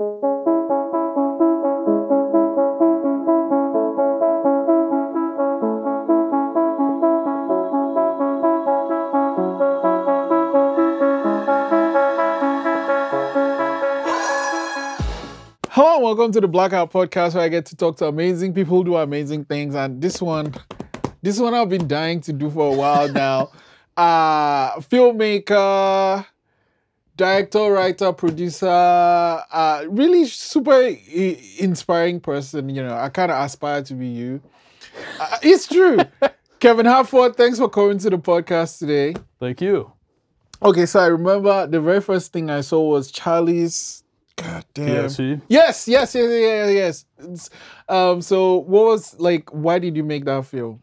Hello and welcome to the Blackout Podcast where I get to talk to amazing people who do amazing things. And this one, this one I've been dying to do for a while now. uh filmmaker, director, writer, producer, uh really super I- inspiring person. You know, I kind of aspire to be you. Uh, it's true. Kevin Hartford, thanks for coming to the podcast today. Thank you. Okay, so I remember the very first thing I saw was Charlie's. God damn. Yes, yes, yes, yes, yes. It's, um, so what was like? Why did you make that film?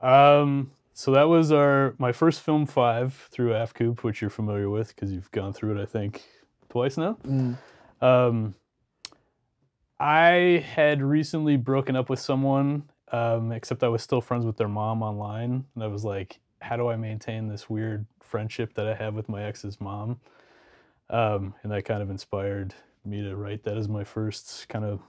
Um, so that was our my first film five through AFCOOP, which you're familiar with because you've gone through it, I think, twice now. Um, I had recently broken up with someone, um, except I was still friends with their mom online, and I was like, how do I maintain this weird friendship that I have with my ex's mom? Um, and that kind of inspired me to write that as my first kind of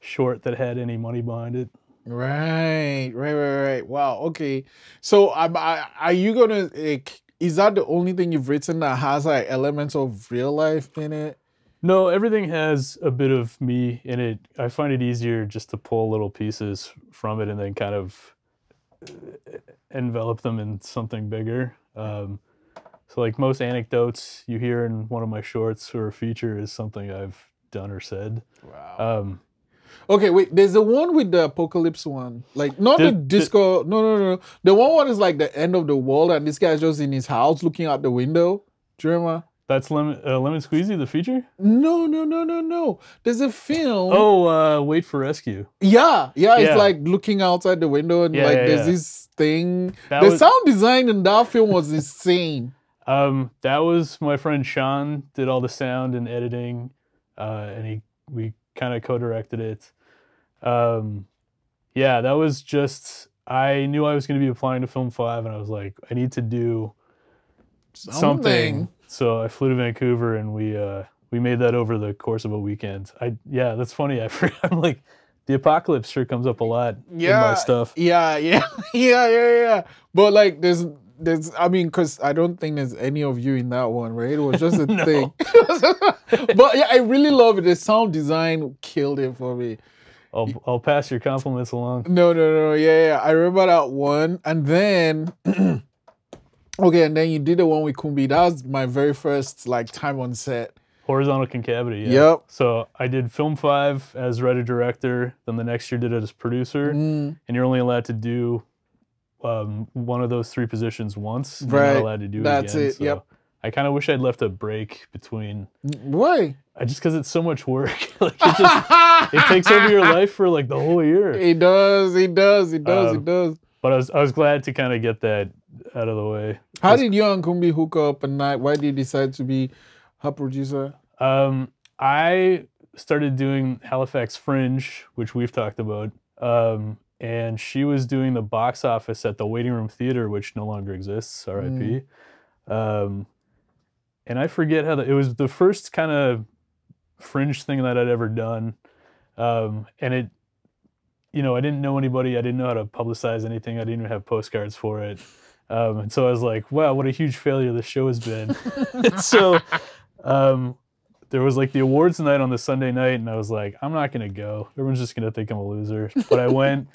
short that had any money behind it. Right, right, right, right. Wow. Okay. So, um, I, are you gonna like? Is that the only thing you've written that has like elements of real life in it? No, everything has a bit of me in it. I find it easier just to pull little pieces from it and then kind of uh, envelop them in something bigger. Um, so, like most anecdotes you hear in one of my shorts or a feature is something I've done or said. Wow. Um, Okay, wait. There's the one with the apocalypse one, like not the The- the- disco. no, no, no. The one one is like the end of the world, and this guy's just in his house looking out the window. Do you remember? that's lemon, uh, lemon squeezy, the feature. No, no, no, no, no. There's a film. Oh, uh, wait for rescue. Yeah, yeah, it's like looking outside the window and Yeah, like yeah, there's yeah. this thing. That the was- sound design in that film was insane. Um, that was my friend Sean did all the sound and editing, uh, and he we kind of co-directed it. Um, yeah, that was just I knew I was going to be applying to Film Five, and I was like, I need to do something. Something. So I flew to Vancouver, and we uh, we made that over the course of a weekend. I yeah, that's funny. I forgot. I'm like, the apocalypse sure comes up a lot in my stuff. Yeah, yeah, yeah, yeah, yeah. But like, there's, there's. I mean, because I don't think there's any of you in that one, right? It was just a thing. but yeah, I really love it. The sound design killed it for me. I'll I'll pass your compliments along. No, no, no, yeah, yeah. I remember that one, and then. Okay, and then you did the one with Kumbi. That was my very first like time on set. Horizontal concavity. Yeah. Yep. So I did film five as writer director. Then the next year did it as producer, Mm, and you're only allowed to do um, one of those three positions once. You're Right. not allowed to do it That's again. it, So yep. I kind of wish I'd left a break between. why? I just because it's so much work. like it just it takes over your life for like the whole year. It does. It does. It does. Um, it does. But I was I was glad to kind of get that out of the way. How did you and Kumbi hook up and night? Why did you decide to be her producer? Um, I started doing Halifax Fringe, which we've talked about. Um, and she was doing the box office at the Waiting Room Theater, which no longer exists, RIP. Um, and I forget how the, it was the first kind of fringe thing that I'd ever done. Um, and it, you know, I didn't know anybody. I didn't know how to publicize anything. I didn't even have postcards for it. Um, and so I was like, wow, what a huge failure this show has been. So um, there was like the awards night on the Sunday night, and I was like, I'm not gonna go. Everyone's just gonna think I'm a loser. But I went,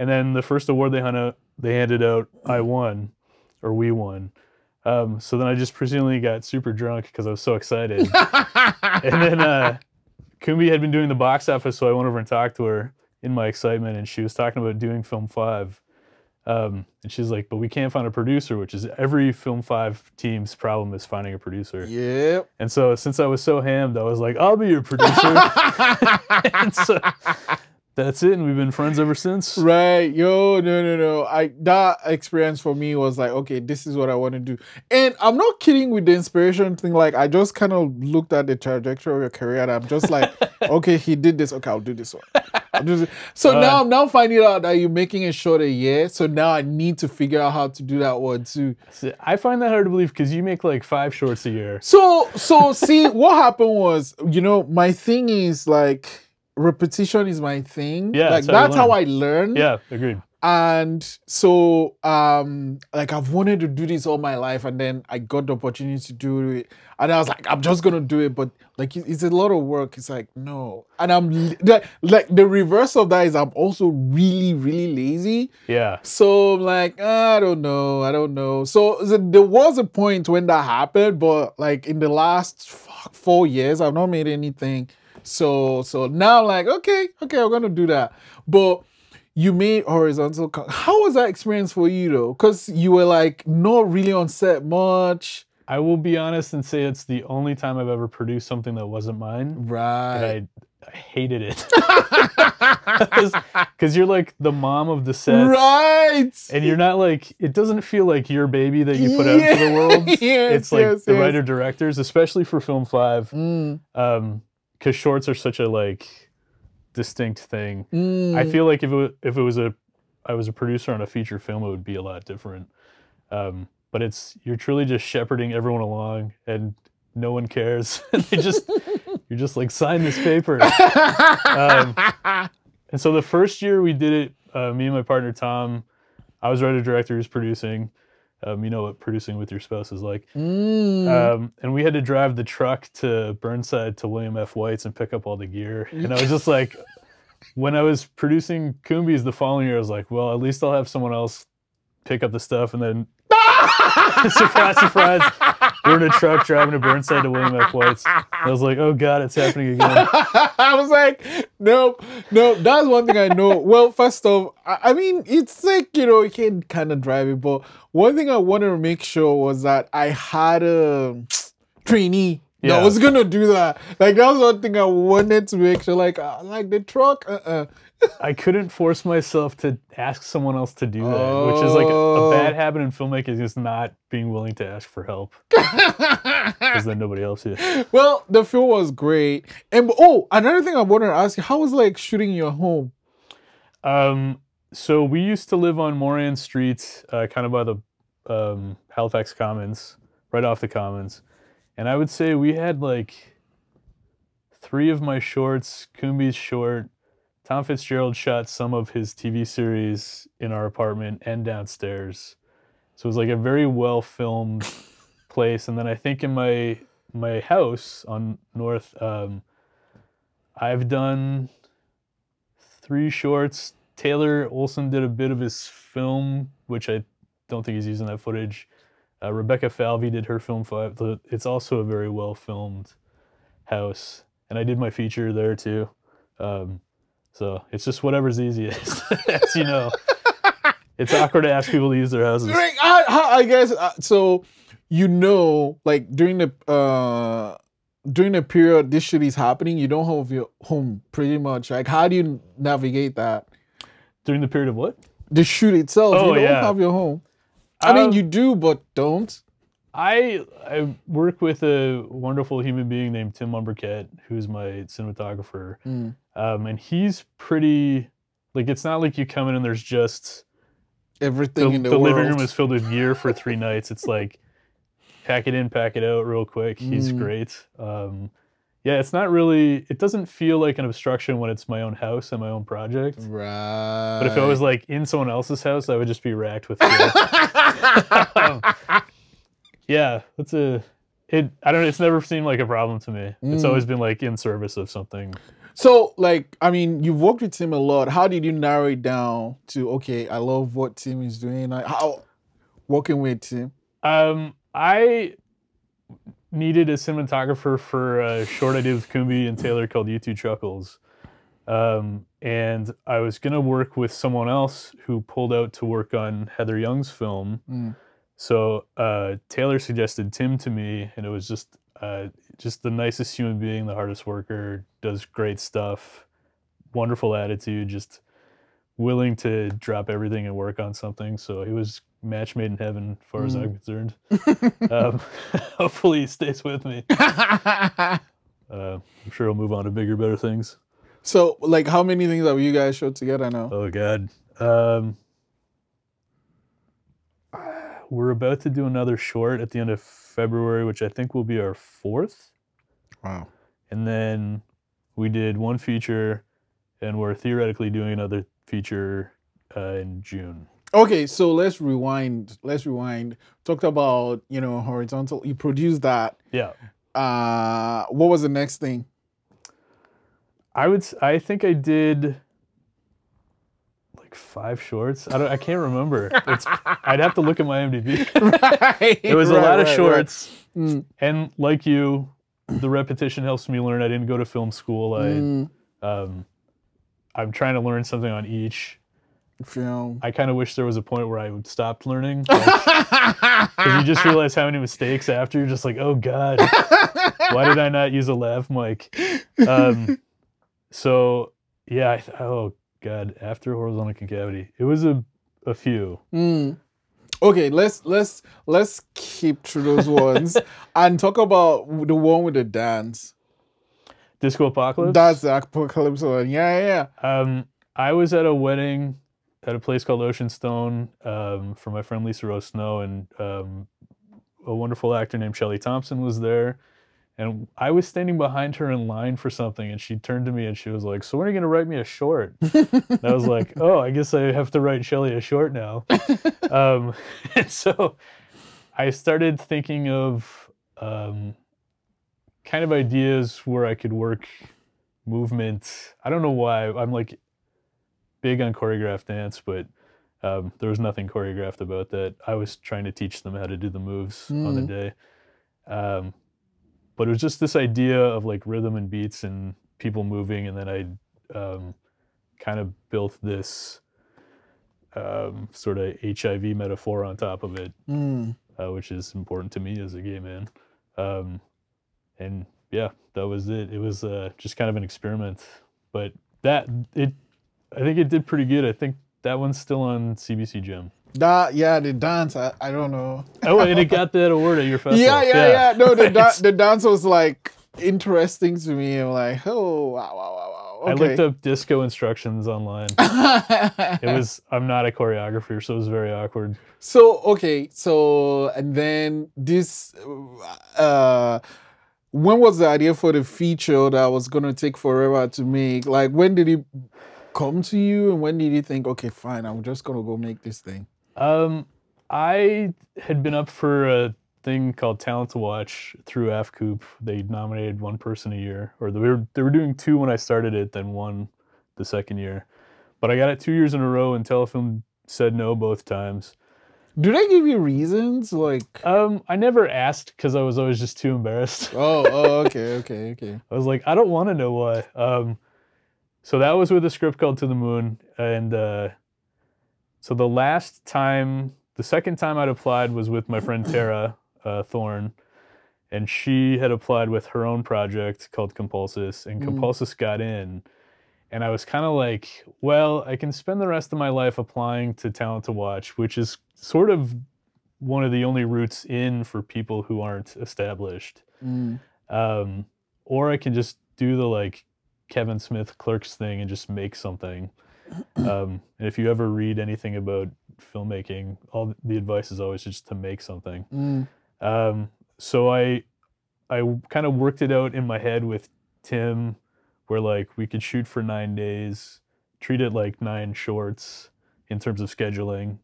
and then the first award they handed out, they handed out, I won, or we won. Um, so then I just presumably got super drunk because I was so excited. and then uh, Kumbi had been doing the box office, so I went over and talked to her in my excitement, and she was talking about doing film five. Um, and she's like, but we can't find a producer, which is every film five team's problem is finding a producer. Yep. And so since I was so hammed, I was like, I'll be your producer. and so that's it. And we've been friends ever since. Right, yo, no, no, no. I that experience for me was like, okay, this is what I want to do, and I'm not kidding with the inspiration thing. Like, I just kind of looked at the trajectory of your career, and I'm just like, okay, he did this. Okay, I'll do this one. So Uh, now I'm now finding out that you're making a short a year. So now I need to figure out how to do that one too. I find that hard to believe because you make like five shorts a year. So so see what happened was, you know, my thing is like repetition is my thing. Yeah, like that's how how. I learn. Yeah, agreed. And so um like I've wanted to do this all my life and then I got the opportunity to do it. And I was like, I'm just gonna do it, but like it's a lot of work. It's like, no. And I'm like, like the reverse of that is I'm also really, really lazy. Yeah. So I'm like, I don't know, I don't know. So there was a point when that happened, but like in the last fuck, four years, I've not made anything. So so now like, okay, okay, I'm gonna do that. But you made horizontal. co- How was that experience for you though? Because you were like not really on set much, I will be honest and say it's the only time I've ever produced something that wasn't mine. Right? I, I hated it. Because you're like the mom of the set. right. And you're not like, it doesn't feel like your baby that you put out into the world. Yes, it's like yes, the yes. writer directors, especially for Film 5, Mm, um, because shorts are such a like distinct thing. mm. I feel like if it if it was a I was a producer on a feature film, it would be a lot different. Um, but it's you're truly just shepherding everyone along, and no one cares. they just you're just like sign this paper. Um, and so the first year we did it, uh, me and my partner Tom, I was writer director, he was producing. Um, you know what producing with your spouse is like. Mm. Um, and we had to drive the truck to Burnside to William F. White's and pick up all the gear. And I was just like, when I was producing Coombies the following year, I was like, well, at least I'll have someone else pick up the stuff. And then, surprise, surprise, we're in a truck driving to Burnside to William F. White's. I was like, oh God, it's happening again. I was like, nope, nope. That's one thing I know. Well, first off, I, I mean, it's like, you know, you can kind of drive it, but one thing I wanted to make sure was that I had a trainee that Yeah. was gonna do that. Like that was one thing I wanted to make sure. Like, uh, like the truck, uh-uh. I couldn't force myself to ask someone else to do that, which is like a, Oh. a bad habit in filmmaking is not being willing to ask for help because then nobody else is. well, the film was great. And oh, another thing I wanted to ask you, how was like shooting your home? Um, so we used to live on Moran Street, uh, kind of by the um, Halifax Commons, right off the Commons, and I would say we had like three of my shorts, Coombi's short. Tom Fitzgerald shot some of his TV series in our apartment and downstairs, so it was like a very well filmed place. And then I think in my my house on North, um, I've done three shorts. Taylor Olson did a bit of his film, which I don't think he's using that footage. Uh, Rebecca Falvey did her film five. It's also a very well filmed house, and I did my feature there too. Um, so it's just whatever's easiest, as you know. It's awkward to ask people to use their houses. I, I, guess uh, so. You know, like during the uh during the period this shit is happening, you don't have your home pretty much. Like, how do you navigate that? During the period of what? The shoot itself, Oh, you don't yeah. have your home. I mean, Um, you do, but don't. I I work with a wonderful human being named Tim Umbercat, who's my cinematographer. Mm. Um, and he's pretty like it's not like you come in and there's just Everything the, in the, the living room is filled with gear for three nights. It's like pack it in, pack it out real quick. He's Mm. great. Um, yeah, it's not really. It doesn't feel like an obstruction when it's my own house and my own project. right. But if it was like in someone else's house, I would just be racked with. Um, yeah, that's a. It. I don't. It's never seemed like a problem to me. It's Mm. always been like in service of something. So, like, I mean, you've worked with Tim a lot. How did you narrow it down to okay? I love what Tim is doing. Like, how working with Tim? Um, I needed a cinematographer for a short I did with Kumbi and Taylor called You Two Chuckles. Um, and I was gonna work with someone else who pulled out to work on Heather Young's film. Mm. So uh, Taylor suggested Tim to me, and it was just uh, just the nicest human being, the hardest worker, does great stuff, wonderful attitude, just willing to drop everything and work on something. So he was match made in heaven, as far as Mm. I'm concerned. um, hopefully, he stays with me. Uh, I'm sure he'll move on to bigger, better things. So, like, how many things have you guys shot together now? Oh God. Um, we're about to do another short at the end of February, which I think will be our fourth. Wow. And then we did one feature, and we're theoretically doing another feature uh, in June. Okay, so let's rewind. Let's rewind. Talked about you know horizontal. You produced that. Yeah. Uh, what was the next thing? I would. I think I did like five shorts. I don't. I can't remember. It's. I'd have to look at my IMDb. right. It was a right, lot of right, right. shorts, Mm, and like you, the repetition helps me learn. I didn't go to film school. I. mm, Um, I'm trying to learn something on each. film. I kind of wish there was a point where I would stop learning. Because you just realize how many mistakes after you're just like, oh God, why did I not use a lav mic? Um, so yeah, I th- oh God, after horizontal concavity, it was a a few. Mm. Okay, let's let's let's keep through those ones and talk about the one with the dance. Disco Apocalypse. That's the apocalypse one. Yeah, yeah. yeah. Um, I was at a wedding at a place called Ocean Stone um, for my friend Lisa Rose Snow, and um, a wonderful actor named Shelley Thompson was there. And I was standing behind her in line for something, and she turned to me and she was like, "So when are you going to write me a short?" and I was like, "Oh, I guess I have to write Shelley a short now." um, and so I started thinking of um, kind of ideas where I could work movement. I don't know why. I'm like big on choreographed dance, but um, there was nothing choreographed about that. I was trying to teach them how to do the moves on the Mm. day. Um, but it was just this idea of like rhythm and beats and people moving, and then I um, kind of built this um, sort of HIV metaphor on top of it Mm. uh, which is important to me as a gay man. Um, and yeah, that was it. It was uh, just kind of an experiment, but that it, I think it did pretty good. I think that one's still on CBC Gem. That yeah, the dance. I, I don't know. Oh, and it got that award at your festival. Yeah, yeah, yeah. No, the da- the dance was like interesting to me. I'm like, oh wow, wow, wow, wow. I looked up disco instructions online. It was I'm not a choreographer, so it was very awkward. so okay. So and then this. uh When was the idea for the feature that was gonna take forever to make? Like, when did it come to you, and when did you think, okay, fine, I'm just gonna go make this thing? Um, I had been up for a thing called Talent to Watch through AFCOOP. They nominated one person a year, or they were they were doing two when I started it, then one the second year. But I got it two years in a row, and Telefilm said no both times. Do they give you reasons? Like, Um, I never asked because I was always just too embarrassed. oh, oh, okay, okay, okay. I was like, I don't want to know why. Um, so that was with a script called To the Moon, and uh, so the last time, the second time I'd applied was with my friend Tara uh, Thorne, and she had applied with her own project called Compulsus, and Mm. Compulsus got in, and I was kind of like, well, I can spend the rest of my life applying to Talent to Watch, which is sort of one of the only routes in for people who aren't established Mm. um, or I can just do the like Kevin Smith clerks thing and just make something. Um, and if you ever read anything about filmmaking, all the advice is always just to make something. Mm. Um, so I I kind of worked it out in my head with Tim, where like we could shoot for nine days, treat it like nine shorts in terms of scheduling.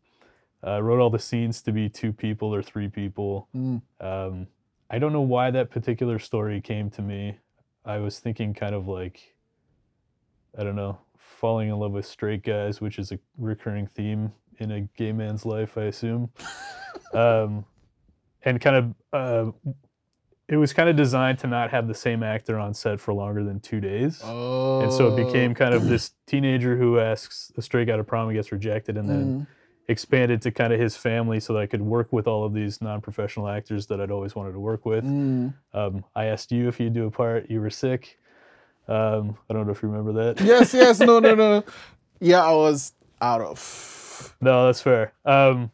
Uh, wrote all the scenes to be two people or three people. Mm. Um, I don't know why that particular story came to me. I was thinking kind of like, I don't know, falling in love with straight guys, which is a recurring theme in a gay man's life, I assume. um, and kind of, uh, it was kind of designed to not have the same actor on set for longer than two days. Oh. And so it became kind of this teenager who asks a straight guy to prom and gets rejected, and then Mm. expanded to kind of his family so that I could work with all of these non-professional actors that I'd always wanted to work with. Mm. Um, I asked you if you'd do a part. You were sick. Um, I don't know if you remember that. Yes, yes, no, no, no. Yeah, I was out of. No, that's fair. Um,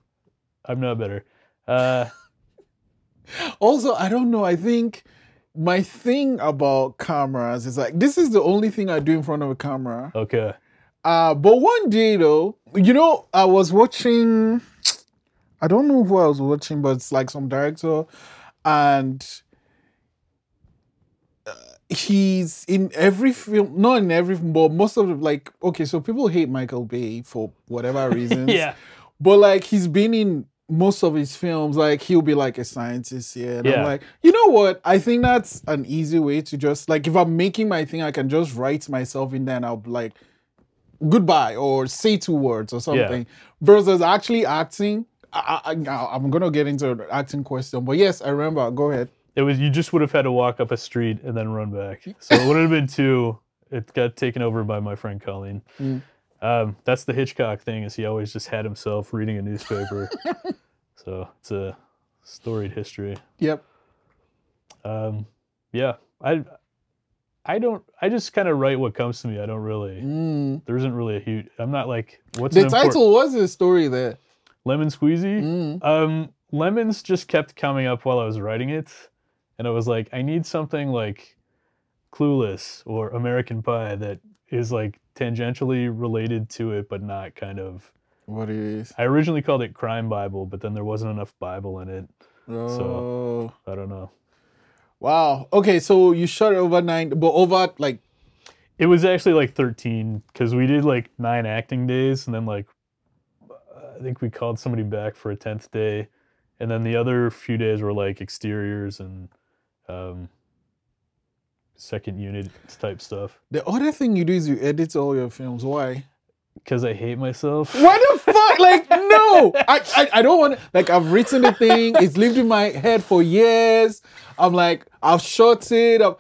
I'm not better. Uh, Also, I don't know. I think my thing about cameras is like this is the only thing I do in front of a camera. Okay. Uh, but one day though, you know, I was watching. I don't know who I was watching, but it's like some director, and he's in every film. Not in every, but most of the like. Okay, so people hate Michael Bay for whatever reasons. Yeah. But like he's been in most of his films, like he'll be like a scientist here. And I'm like, you know what? I think that's an easy way to just like if I'm making my thing, I can just write myself in there and I'll be like goodbye or say two words or something. Versus actually acting. I, I, I- I'm gonna get into an acting question, but yes, I remember. Go ahead. It was you just would have had to walk up a street and then run back. So it would have been two. It got taken over by my friend Colleen. Mm. Um, that's the Hitchcock thing is he always just had himself reading a newspaper. so it's a storied history. Yep. Um, yeah, I I don't I just kind of write what comes to me. I don't really Mm. there isn't really a huge. I'm not like what's The title was the story there. Lemon Squeezy. Mm. Um, lemons just kept coming up while I was writing it, and I was like, I need something like Clueless or American Pie that is like tangentially related to it, but not kind of. What is? I originally called it Crime Bible, but then there wasn't enough Bible in it. Oh. I don't know. Wow. Okay, so you shot it over nine, but over like It was actually like 13 because we did like nine acting days, and then like I think we called somebody back for a 10th day, and then the other few days were like exteriors and um, second unit type stuff. the other thing you do is you edit all your films. Why? Because I hate myself. Why the fuck? Like, no, I, I, I don't want. Like, I've written the thing. It's lived in my head for years. I'm like, I've shot it. I've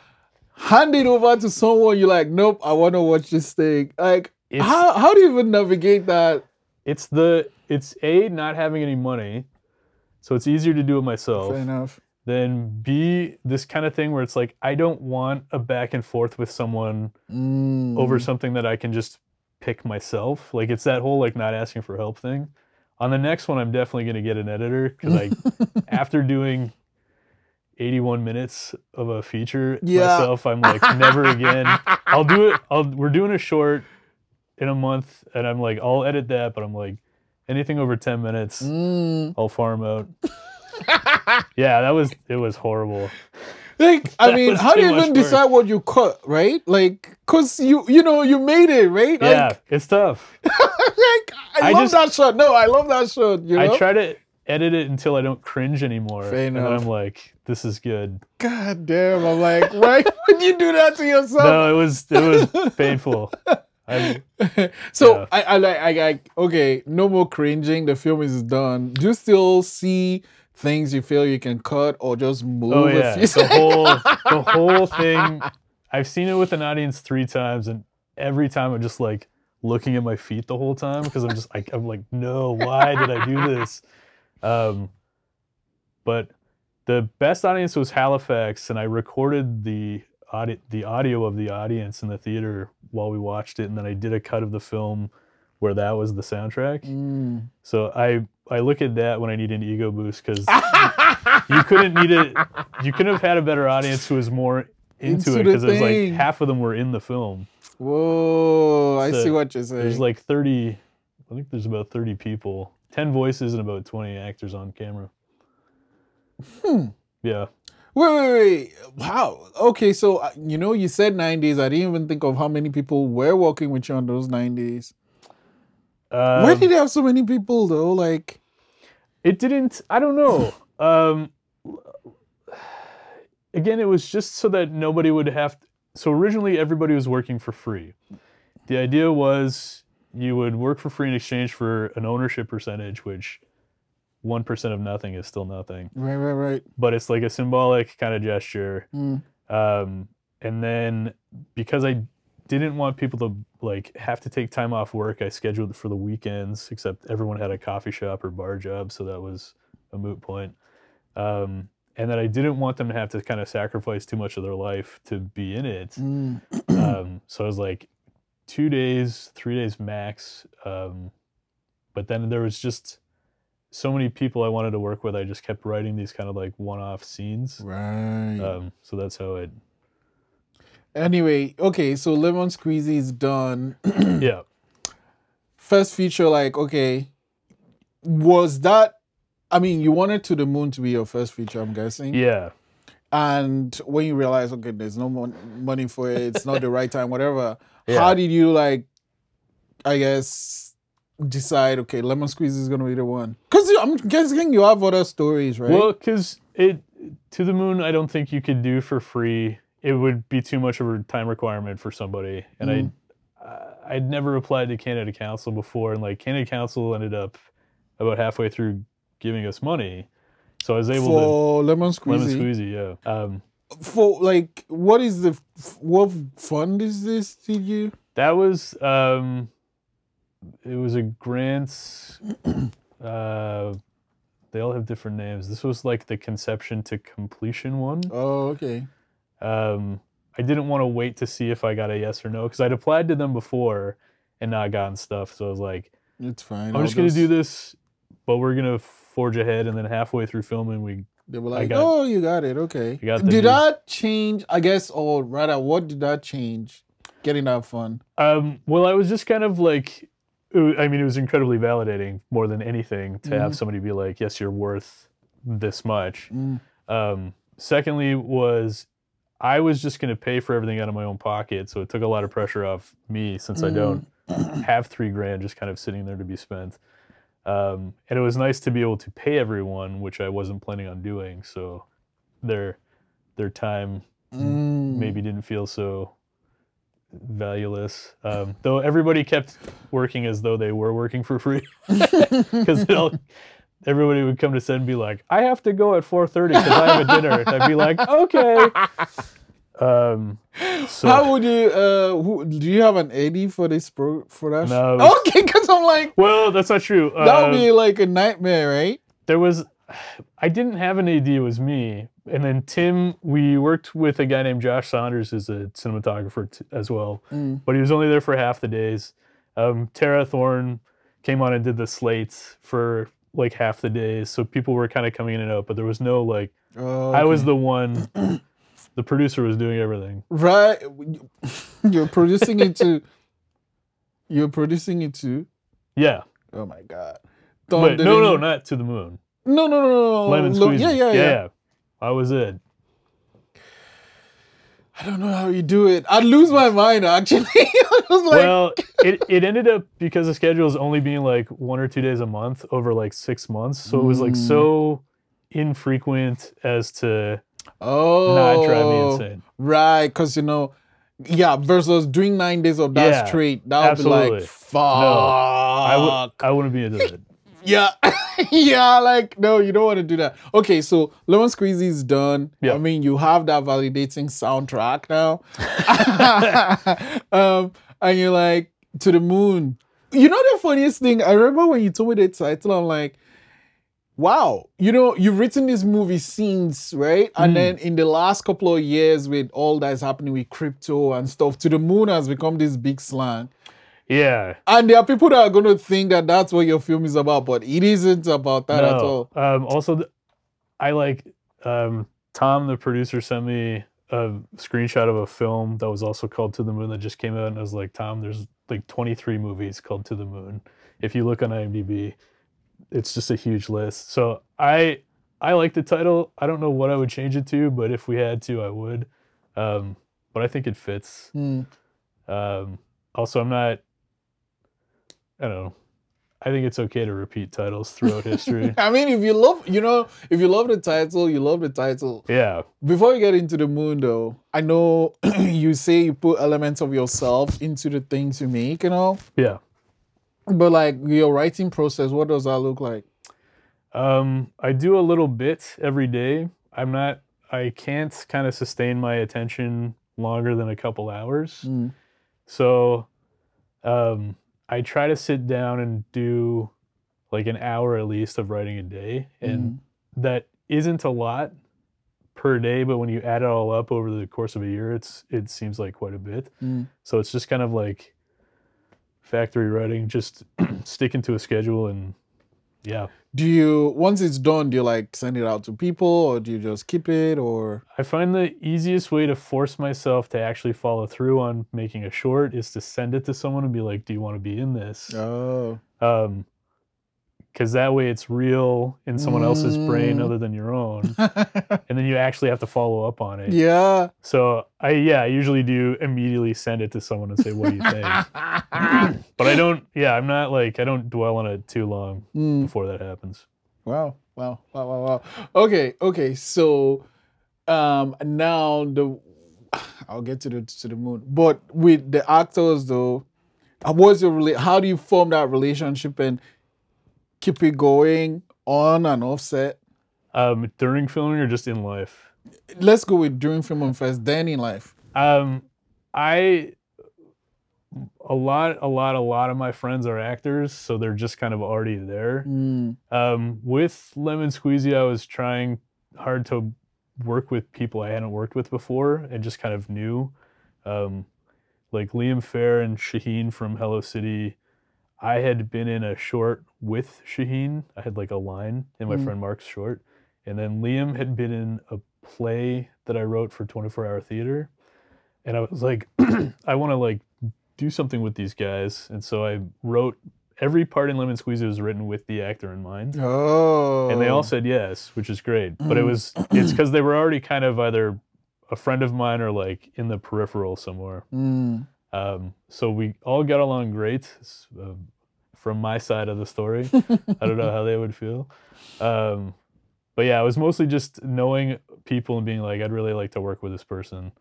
handed it over to someone. You're like, nope, I want to watch this thing. Like, It's- how how do you even navigate that? It's the it's a not having any money, so it's easier to do it myself. Fair enough. Then b this kind of thing where it's like I don't want a back and forth with someone Mm. over something that I can just pick myself. Like it's that whole like not asking for help thing. On the next one, I'm definitely gonna get an editor because I, after doing 81 minutes of a feature Yeah. myself, I'm like never again. I'll do it. I'll we're doing a short in a month, and I'm like I'll edit that, but I'm like anything over 10 minutes, Mm. I'll farm out. yeah, that was it was horrible. Like, I That mean, how do you even work. decide what you cut, right? Like, cause you you know you made it, right? Like, yeah, it's tough. like I, I love just- that shot. No, I love that shot. You know? I try to edit it until I don't cringe anymore. Fair and. I'm like, this is good. God damn! I'm like, why would you do that to yourself? No, it was it was painful. I, so Yeah. I, I like I like okay, no more cringing. The film is done. Do you still see things you feel you can cut or just move? oh a yeah, few- the whole the whole thing. I've seen it with an audience three times, and every time I'm just like looking at my feet the whole time because I'm just like I'm like, no, why did I do this? Um, but the best audience was Halifax, and I recorded the audi- the audio of the audience in the theater while we watched it, and then I did a cut of the film where that was the soundtrack. Mm. So I I look at that when I need an ego boost because you couldn't need it. You couldn't have had a better audience who was more into, into it because it was like half of them were in the film. Whoa, so I see what you're saying. There's like 30. I think there's about 30 people, 10 voices, and about 20 actors on camera. Hmm. Yeah. Wait, wait, wait. Wow. Okay, so uh, you know, you said 90s. I didn't even think of how many people were working with you on those 90s. Um, Why did they have so many people though? Like, it didn't. I don't know. um, again, it was just so that nobody would have. To, so originally, everybody was working for free. The idea was you would work for free in exchange for an ownership percentage, which one percent of nothing is still nothing. Right, right, right. But it's like a symbolic kind of gesture. Mm. Um, and then because I didn't want people to like have to take time off work, I scheduled it for the weekends. Except everyone had a coffee shop or bar job, so that was a moot point. Um, and that I didn't want them to have to kind of sacrifice too much of their life to be in it. Mm. um, so I was like two days, three days max. Um, but then there was just so many people I wanted to work with, I just kept writing these kind of like one-off scenes. Right. Um, so that's how it. Anyway, okay, so Lemon Squeezy is done. Yeah. First feature, like, okay, was that? I mean, you wanted to the moon to be your first feature, I'm guessing. Yeah. And when you realize, okay, there's no mon- money for it, it's not the right time, whatever. Yeah. How did you like? I guess decide. Okay, Lemon Squeezy is gonna be the one. Cause I'm guessing you have other stories, right? Well, because it to the moon, I don't think you could do for free. It would be too much of a time requirement for somebody, and Mm. I, uh, I'd never applied to Canada Council before, and like Canada Council ended up about halfway through giving us money, so I was able for Lemon to lemon Squeezy. squeezy. Yeah. Um, For like, what is the what fund is this? Did you? that was um, it was a grants. uh, they all have different names. This was like the conception to completion one. Oh, okay. Um, I didn't want to wait to see if I got a yes or no because I'd applied to them before and not gotten stuff. So I was like, It's fine. I'm just gonna do this, but we're gonna forge ahead. And then halfway through filming, we They were like, got- "Oh, you got it. Okay." Got did news. that change? I guess, or rather, what did that change? Getting that fun. um, well, I was just kind of like, I mean, it was incredibly validating more than anything to have Mhm. somebody be like, yes, you're worth this much. Mm. Um, secondly, was I was just going to pay for everything out of my own pocket, so it took a lot of pressure off me since I don't have three grand just kind of sitting there to be spent. Um, and it was nice to be able to pay everyone, which I wasn't planning on doing. So their their time Mm. maybe didn't feel so valueless. Um, though everybody kept working as though they were working for free because everybody would come to set and be like, "I have to go at 4:30 because I have a dinner." And I'd be like, "Okay." Um, so How would you? Uh, who, do you have an AD for this pro for that? No, was- Okay, because I'm like well, that's not true. that would be like a nightmare, right? there was I didn't have an AD, it was me. And then Tim, we worked with a guy named Josh Saunders, who's a cinematographer t- as well, Mm. but he was only there for half the days. Um, Tara Thorne came on and did the slates for like half the days, so people were kind of coming in and out, but there was no like Oh, I was the one. The producer was doing everything. right. You're producing it too. You're producing it too. Yeah, Oh my god. Don't- no, no, not to the moon. no, no, no, no. Lemon Look, squeezy. Yeah, yeah, yeah, I was it. I don't know how you do it. I'd lose my mind actually. Like, well, it, it ended up because the schedule is only being like one or two days a month over like six months. So it was like Mm. so infrequent as to oh, not drive me insane. Right, because you know, yeah, versus doing nine days of that Yeah, straight, that would be absolutely. like, fuck. I would I wouldn't be into it. Yeah, yeah, like no, you don't want to do that. Okay, so Lemon Squeezy is done. Yeah. I mean, you have that validating soundtrack now, um, and you're like to the moon. You know the funniest thing? I remember when you told me the title. I'm like, wow, you know, you've written this movie scenes, right? And Mm. then in the last couple of years, with all that's happening with crypto and stuff, to the moon has become this big slang. Yeah. And there are people that are going to think that that's what your film is about, but it isn't about that at all. Um, also, I like um, Tom, the producer, sent me a screenshot of a film that was also called To the Moon that just came out, and I was like, Tom, there's like 23 movies called To the Moon. If you look on IMDb, it's just a huge list. So I I like the title. I don't know what I would change it to, but if we had to, I would. Um, but I think it fits. Hmm. Um, also, I'm not. I don't know. I think it's okay to repeat titles throughout history. I mean, if you love, you know, if you love the title, you love the title. Yeah. Before we get into the moon, though, I know you say you put elements of yourself into the things you make and all, Yeah. but like your writing process, what does that look like? Um, I do a little bit every day. I'm not. I can't kind of sustain my attention longer than a couple hours. Mm. So, um, I try to sit down and do like an hour at least of writing a day, and that isn't a lot per day. But when you add it all up over the course of a year, it's it seems like quite a bit. Mm. So it's just kind of like factory writing, just sticking to a schedule and yeah. Do you once it's done, do you like send it out to people or do you just keep it or I find the easiest way to force myself to actually follow through on making a short is to send it to someone and be like, "Do you want to be in this?" oh Um, because that way it's real in someone else's brain Mm. other than your own, and then you actually have to follow up on it. yeah. So I yeah, I usually do immediately send it to someone and say, "What do you think?" but I don't. Yeah, I'm not like I don't dwell on it too long Mm. before that happens. Wow, wow, wow, wow, wow. Okay, okay. So um now the I'll get to the to the moon. But with the actors though, what's your how do you form that relationship and keep it going on and offset? Um, during filming or just in life. Let's go with during filming first, then in life. Um, I a lot, a lot, a lot of my friends are actors, so they're just kind of already there. Mm, Um, with Lemon Squeezy, I was trying hard to work with people I hadn't worked with before and just kind of new. Um, like Liam Fair and Shaheen from Hello City. I had been in a short with Shaheen. I had like a line in my Mm. friend Mark's short. And then Liam had been in a play that I wrote for 24 Hour Theater. And I was like, I want to like do something with these guys. And so I wrote every part in Lemon Squeezy was written with the actor in mind. Oh. And they all said yes, which is great. But it Mm. was it's because they were already kind of either a friend of mine or like in the peripheral somewhere. Mm, Um, so we all got along great um, from my side of the story. I don't know how they would feel. Um, but yeah, it was mostly just knowing people and being like, I'd really like to work with this person.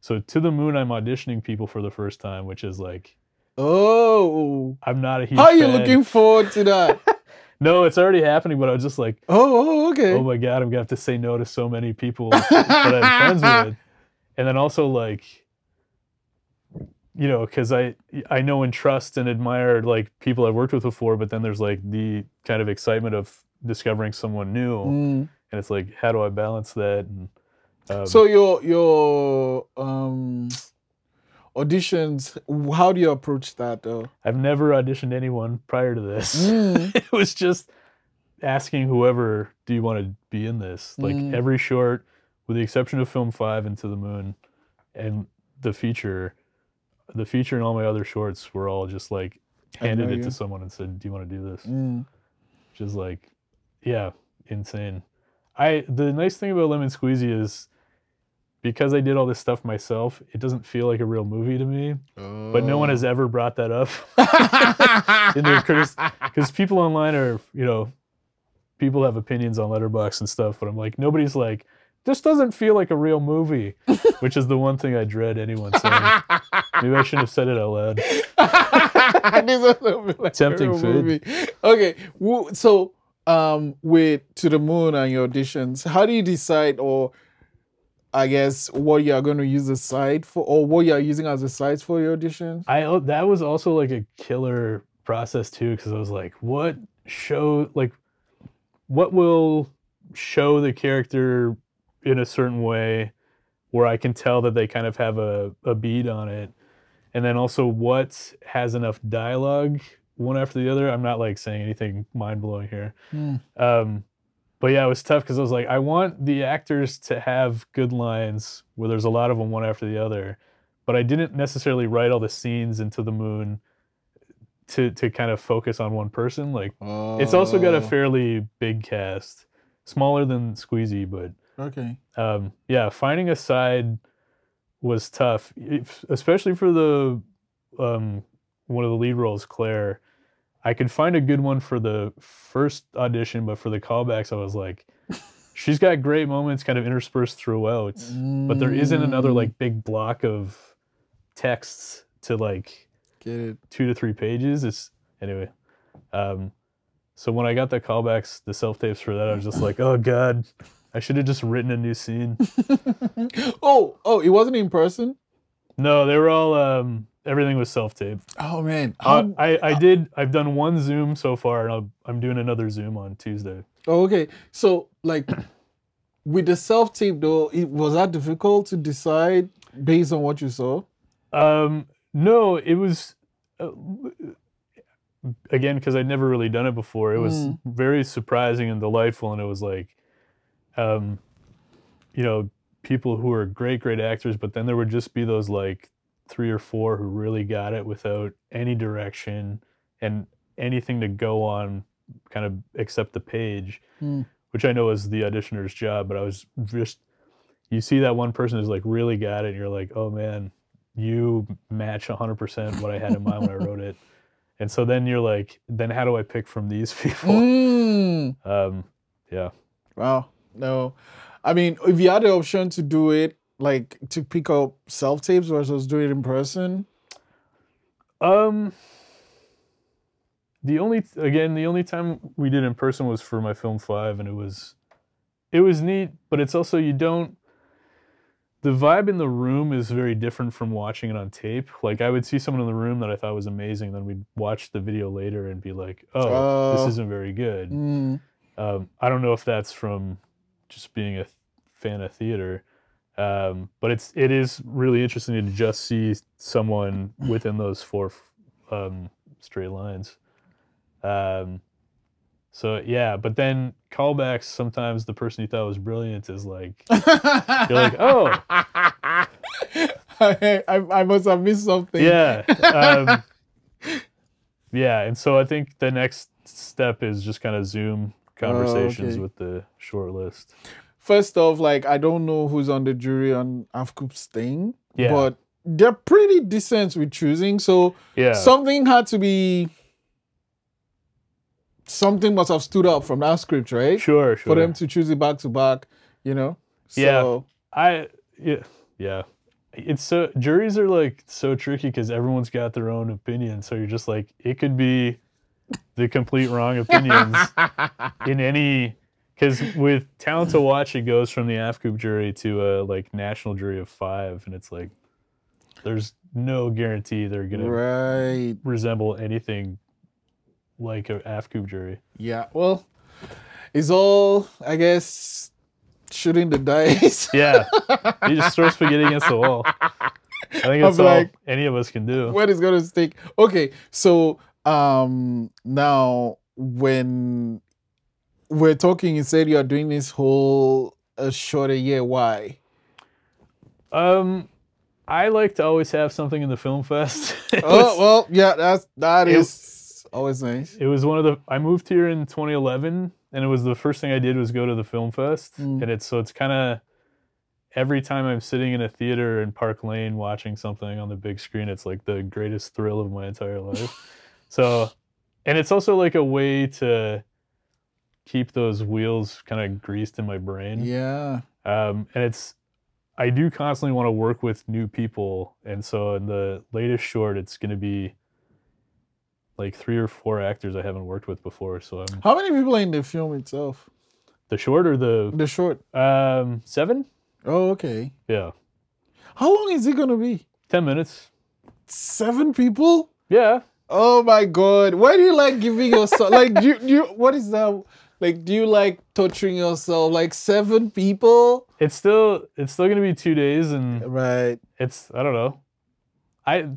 So to the moon, I'm auditioning people for the first time, which is like Oh. I'm not a huge. How are you fan. looking forward to that? No, it's already happening, but I was just like, oh, oh, okay. oh my god, I'm gonna have to say no to so many people that I'm friends with, and then also like, you know, because I I know and trust and admire like people I've worked with before, but then there's like the kind of excitement of discovering someone new, Mm. and it's like, how do I balance that? And um, So your your um auditions, how do you approach that though? I've never auditioned anyone prior to this. Mm. it was just asking whoever, do you want to be in this? Like Mm. every short, with the exception of film five and To the Moon, and the feature, the feature and all my other shorts were all just like handed it you. to someone and said, "Do you want to do this?" Mm. Which is like, yeah, insane. I the nice thing about Lemon Squeezy is because I did all this stuff myself, it doesn't feel like a real movie to me. But no one has ever brought that up in their critic because people online are you know people have opinions on Letterboxd and stuff but i'm like nobody's like this doesn't feel like a real movie which is the one thing i dread anyone saying maybe i shouldn't have said it out loud This doesn't like Tempting food. movie. Okay, so um, with to the moon and your auditions, how do you decide, or I guess what you are going to use the site for, or what you are using as a site for your auditions? i oh, that was also like a killer process too because i was like what show like what will show the character in a certain way where I can tell that they kind of have a, a beat on it. And then also what has enough dialogue one after the other. I'm not like saying anything mind blowing here. Hmm. Um, but yeah, it was tough because I was like, I want the actors to have good lines where there's a lot of them one after the other. But I didn't necessarily write all the scenes into the moon to to kind of focus on one person. Like it's also got a Oh, fairly big cast, smaller than Squeezy, but Okay. um, yeah, finding a side was tough, if- especially for the um, one of the lead roles, Claire. I could find a good one for the first audition, but for the callbacks, I was like, she's got great moments kind of interspersed throughout, but there isn't another Mm, like big block of texts to like Get it. two to three pages. It's anyway. Um, so when I got the callbacks, the self tapes for that, I was just like, oh god, I should have just written a new scene. oh, oh, it wasn't in person. No, they were all um, everything was self tape. Oh man. Uh, How- I I did I've done one Zoom so far, and I'll, I'm doing another Zoom on Tuesday. Oh, okay. So, like, with the self tape though, it was that difficult to decide based on what you saw? Um, no, it was. Uh, again because I'd never really done it before. It was Mm. very surprising and delightful, and it was like, um, you know, people who are great, great actors, but then there would just be those like three or four who really got it without any direction and anything to go on, kind of except the page, Mm. which I know is the auditioner's job. But I was just, you see that one person who's like really got it, and you're like, oh man, you match 100% what I had in mind when I wrote it. And so then you're like, then how do I pick from these people? Mm. Um, yeah. Wow. No. I mean, if you had the option to do it, like to pick up self tapes versus do it in person, Um, the only again, the only time we did in person was for my film five, and it was, it was neat. But it's also you don't. The vibe in the room is very different from watching it on tape. Like I would see someone in the room that I thought was amazing, then we'd watch the video later and be like, "Oh, Oh. this isn't very good." mm. Um, I don't know if that's from just being a fan of theater, um, but it's it is really interesting to just see someone within those four um, straight lines. Um, so yeah, but then callbacks. Sometimes the person you thought was brilliant is like, you're like, oh I, I, must have missed something. yeah, um, yeah. And so I think the next step is just kind of Zoom Oh, conversations okay. with the short list. First off, like I don't know who's on the jury on Afcoop's thing, Yeah. but they're pretty decent with choosing. So Yeah, something had to be. Something must have stood up from that script, right? sure, sure. For them to choose it back to back, you know. Yeah. So, I yeah yeah. It's so juries are like so tricky because everyone's got their own opinion. So you're just like it could be the complete wrong opinions in any because with talent to watch it goes from the AFCOOP jury to a like national jury of five and it's like there's no guarantee they're gonna right. resemble anything like a AFCOOP jury. Yeah. Well, it's all, I guess, shooting the dice. Yeah, you just throw spaghetti against the wall. I think I'm that's all like- any of us can do. when it's gonna stick. Okay, so um now when we're talking, you said you are doing this whole uh, short a year. Why? Um, I like to always have something in the film fest. Oh well, yeah, that's that It- is always nice. it was one of the. I moved here in 2011, and it was the first thing I did was go to the film fest, Mm. and it's so it's kind of every time I'm sitting in a theater in Park Lane watching something on the big screen, it's like the greatest thrill of my entire life. so, and it's also like a way to keep those wheels kind of greased in my brain. Yeah. um, and it's I do constantly want to work with new people, and so in the latest short, it's going to be like three or four actors I haven't worked with before. So I'm How many people are in the film itself? the short or the The short. um, seven, Oh, okay. yeah, How long is it gonna be? ten minutes, Seven people? yeah. Oh my god! Why do you like giving yourself like do you, do you what is that? Like, do you like torturing yourself? Like seven people? It's still it's still going to be two days, and Right. it's I don't know. I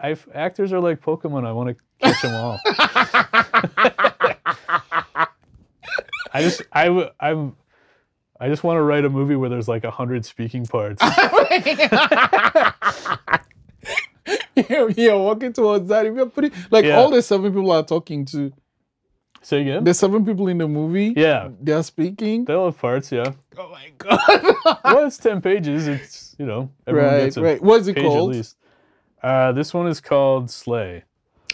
I actors are like Pokemon. I want to catch them all. I just I w- I'm I just want to write a movie where there's like a hundred speaking parts. you're, you're walking towards that. If you're putting like Yeah. all the seven people are talking to Say again? the seven people in the movie. Yeah, They're speaking. they'll have parts. Yeah. Oh my god. Well, it's ten pages. It's you know everyone right, right. What's it called? Uh, this one is called Slay.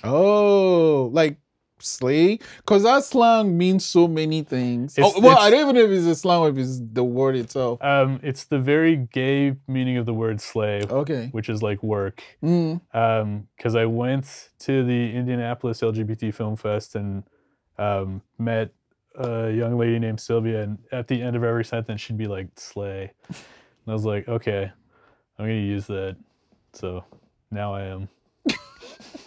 Oh, like slay? Because that slang means so many things. It's- oh, well, it's- I don't even know if it's a slang or if it's the word itself. Um, it's the very gay meaning of the word slay, Okay. which is like work. Mm. because I went to the Indianapolis LGBT Film Fest and um, met a young lady named Sylvia, and at the end of every sentence, she'd be like "slay," and I was like, "Okay, I'm gonna use that." So now I am.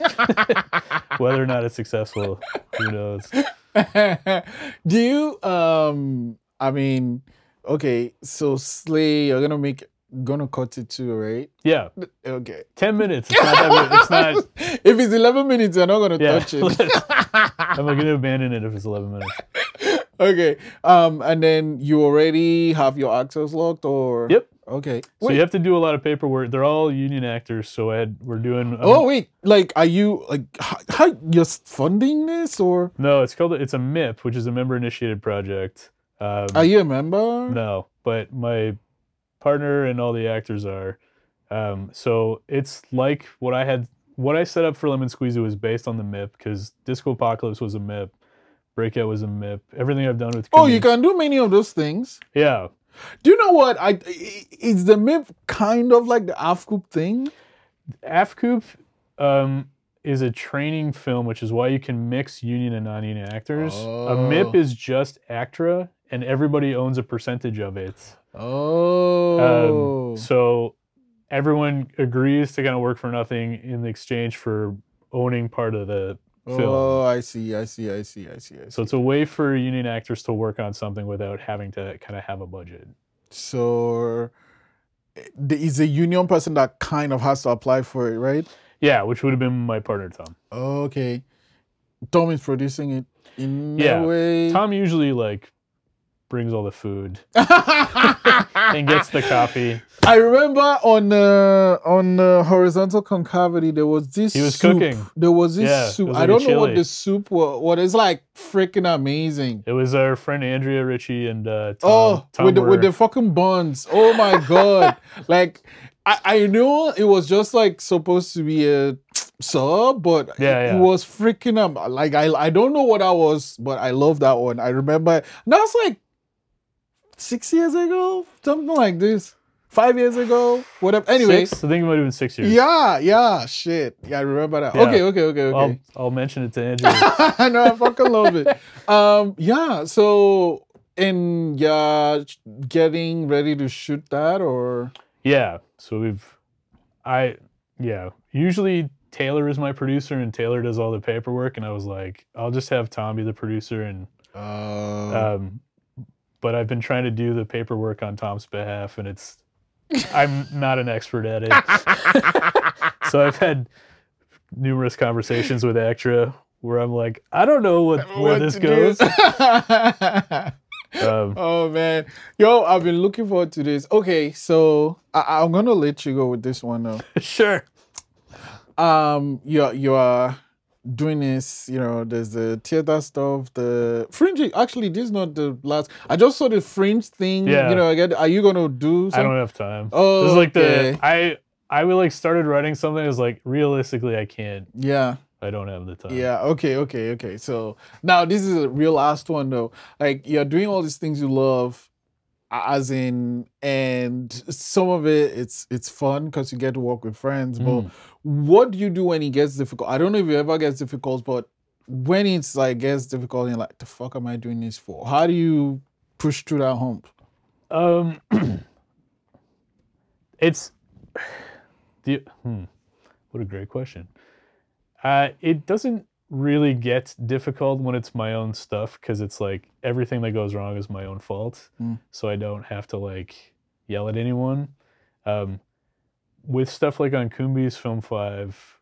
Whether or not it's successful, who knows? Do you um I mean, okay, so Slay, you're gonna make gonna cut it too, right? Yeah, Okay. ten minutes. It's not that. It's not. if it's 11 minutes, you're not gonna Yeah, touch it. I'm to abandon it if it's 11 minutes. okay. Um, and then you already have your access locked, or Yep. Okay. So Wait. you have to do a lot of paperwork. They're all union actors, so Ed, we're doing. um, oh wait, like, are you like how, how you're funding this, or No, it's called. It's a MIP, which is a member initiated project. Um, are you a member? No, but my partner and all the actors are. Um, so it's like what I had, what I set up for Lemon Squeezy was based on the MIP because Disco Apocalypse was a MIP, Breakout was a MIP. Everything I've done with Oh, you can do many of those things. yeah, Do you know what? I is the MIP kind of like the AFCOOP thing? AFCOOP um, is a training film, which is why you can mix union and non-union actors. A Oh. MIP is just ACTRA, and everybody owns a percentage of it. Oh, Um, so everyone agrees to kind of work for nothing in exchange for owning part of the film. oh, I see, I see, I see, I see, I see. So it's a way for union actors to work on something without having to kind of have a budget. So there is a union person that kind of has to apply for it, right? Yeah, which would have been my partner Tom. Okay. Tom is producing it in Yeah. a way. Tom usually like brings all the food and gets the coffee. I remember on uh, on uh, horizontal concavity there was this. He was soup. cooking. There was this Yeah, soup. was I like a don't know what the soup was. What is like freaking amazing. It was our friend Andrea Ritchie and uh, Tom. Oh, Tom with the with the fucking buns. Oh my god! like I I knew it was just like supposed to be a sub, but Yeah, it was freaking um like I I don't know what that was, but I love that one. I remember that's like six years ago, something like this. Five years ago, whatever. Anyway, Six? I think it might have been six years. yeah, yeah, shit. Yeah, I remember that. Yeah. Okay, okay, okay, okay. I'll, I'll mention it to Andrew. I know, I fucking love it. Um, yeah. So, and yeah, getting ready to shoot that, or Yeah. So we've, I, yeah. Usually Taylor is my producer and Taylor does all the paperwork. And I was like, I'll just have Tom be the producer. And, uh, um, but I've been trying to do the paperwork on Tom's behalf and it's, I'm not an expert at it. so I've had numerous conversations with Actra where I'm like, I don't know what, where what this goes. Um, oh man, yo, I've been looking forward to this. Okay, so I- I'm gonna let you go with this one though. sure. um you're you are doing this you know there's the theater stuff the fringe actually this is not the last i just saw the fringe thing Yeah. you know i get are you gonna do I don't have time. oh This is like okay. the I I would like started writing something. I was like, realistically, I can't. yeah I don't have the time. yeah okay okay okay so now this is a real last one though like you're doing all these things you love as in and some of it it's it's fun because you get to work with friends but Mm. What do you do when it gets difficult? I don't know if it ever gets difficult, but when it's like gets difficult, you're like, the fuck am I doing this for? How do you push through that hump? Um, it's the hmm, what a great question. Uh, it doesn't really get difficult when it's my own stuff because it's like everything that goes wrong is my own fault, Mm. so I don't have to like yell at anyone. Um, with stuff like on Kumbi's Film Five,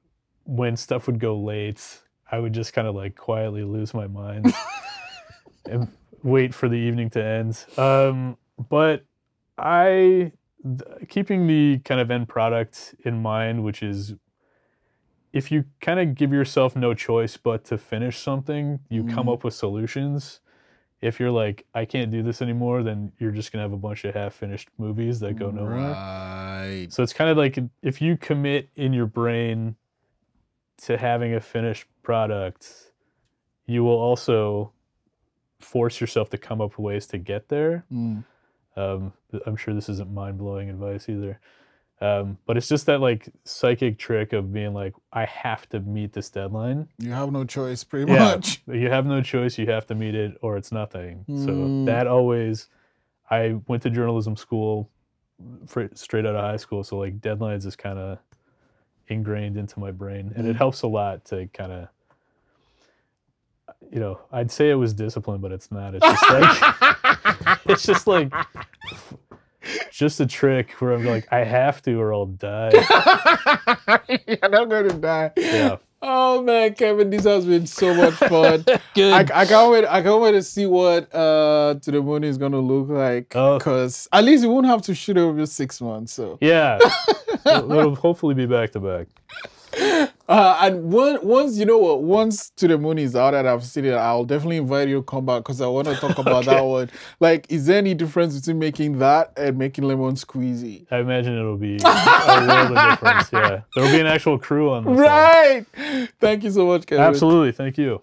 when stuff would go late, I would just kind of like quietly lose my mind and wait for the evening to end. Um, but I th- keeping the kind of end product in mind, which is if you kind of give yourself no choice but to finish something, you come Mhm. up with solutions. If you're like, I can't do this anymore, then you're just gonna have a bunch of half-finished movies that go nowhere. Right. So it's kind of like if you commit in your brain to having a finished product, you will also force yourself to come up with ways to get there. Mm. Um, I'm sure this isn't mind blowing advice either. Um, but it's just that like psychic trick of being like, I have to meet this deadline. You have no choice, pretty Yeah. much. You have no choice. You have to meet it or it's nothing. Mm. So that always, I went to journalism school straight out of high school. So like deadlines is kind of ingrained into my brain and it Mm. helps a lot to kind of, you know, I'd say it was discipline, but it's not. It's just like, it's just like just a trick where I'm like, I have to or I'll die. You're not gonna die. Yeah. Oh man, Kevin, this has been so much fun. Good. I, I can't wait. I can't wait to see what uh to the moon is gonna look like. Oh. Cause at least you won't have to shoot over six months. So yeah. it'll, it'll hopefully be back to back. Uh and one, once you know what once to the moon is out and I've seen it, I'll definitely invite you to come back because I want to talk about that one. Like, is there any difference between making that and making lemon squeezy? I imagine it'll be a world of difference. Yeah. There'll be an actual crew on this. one. Right. Thank you so much, Kevin. Absolutely. Thank you.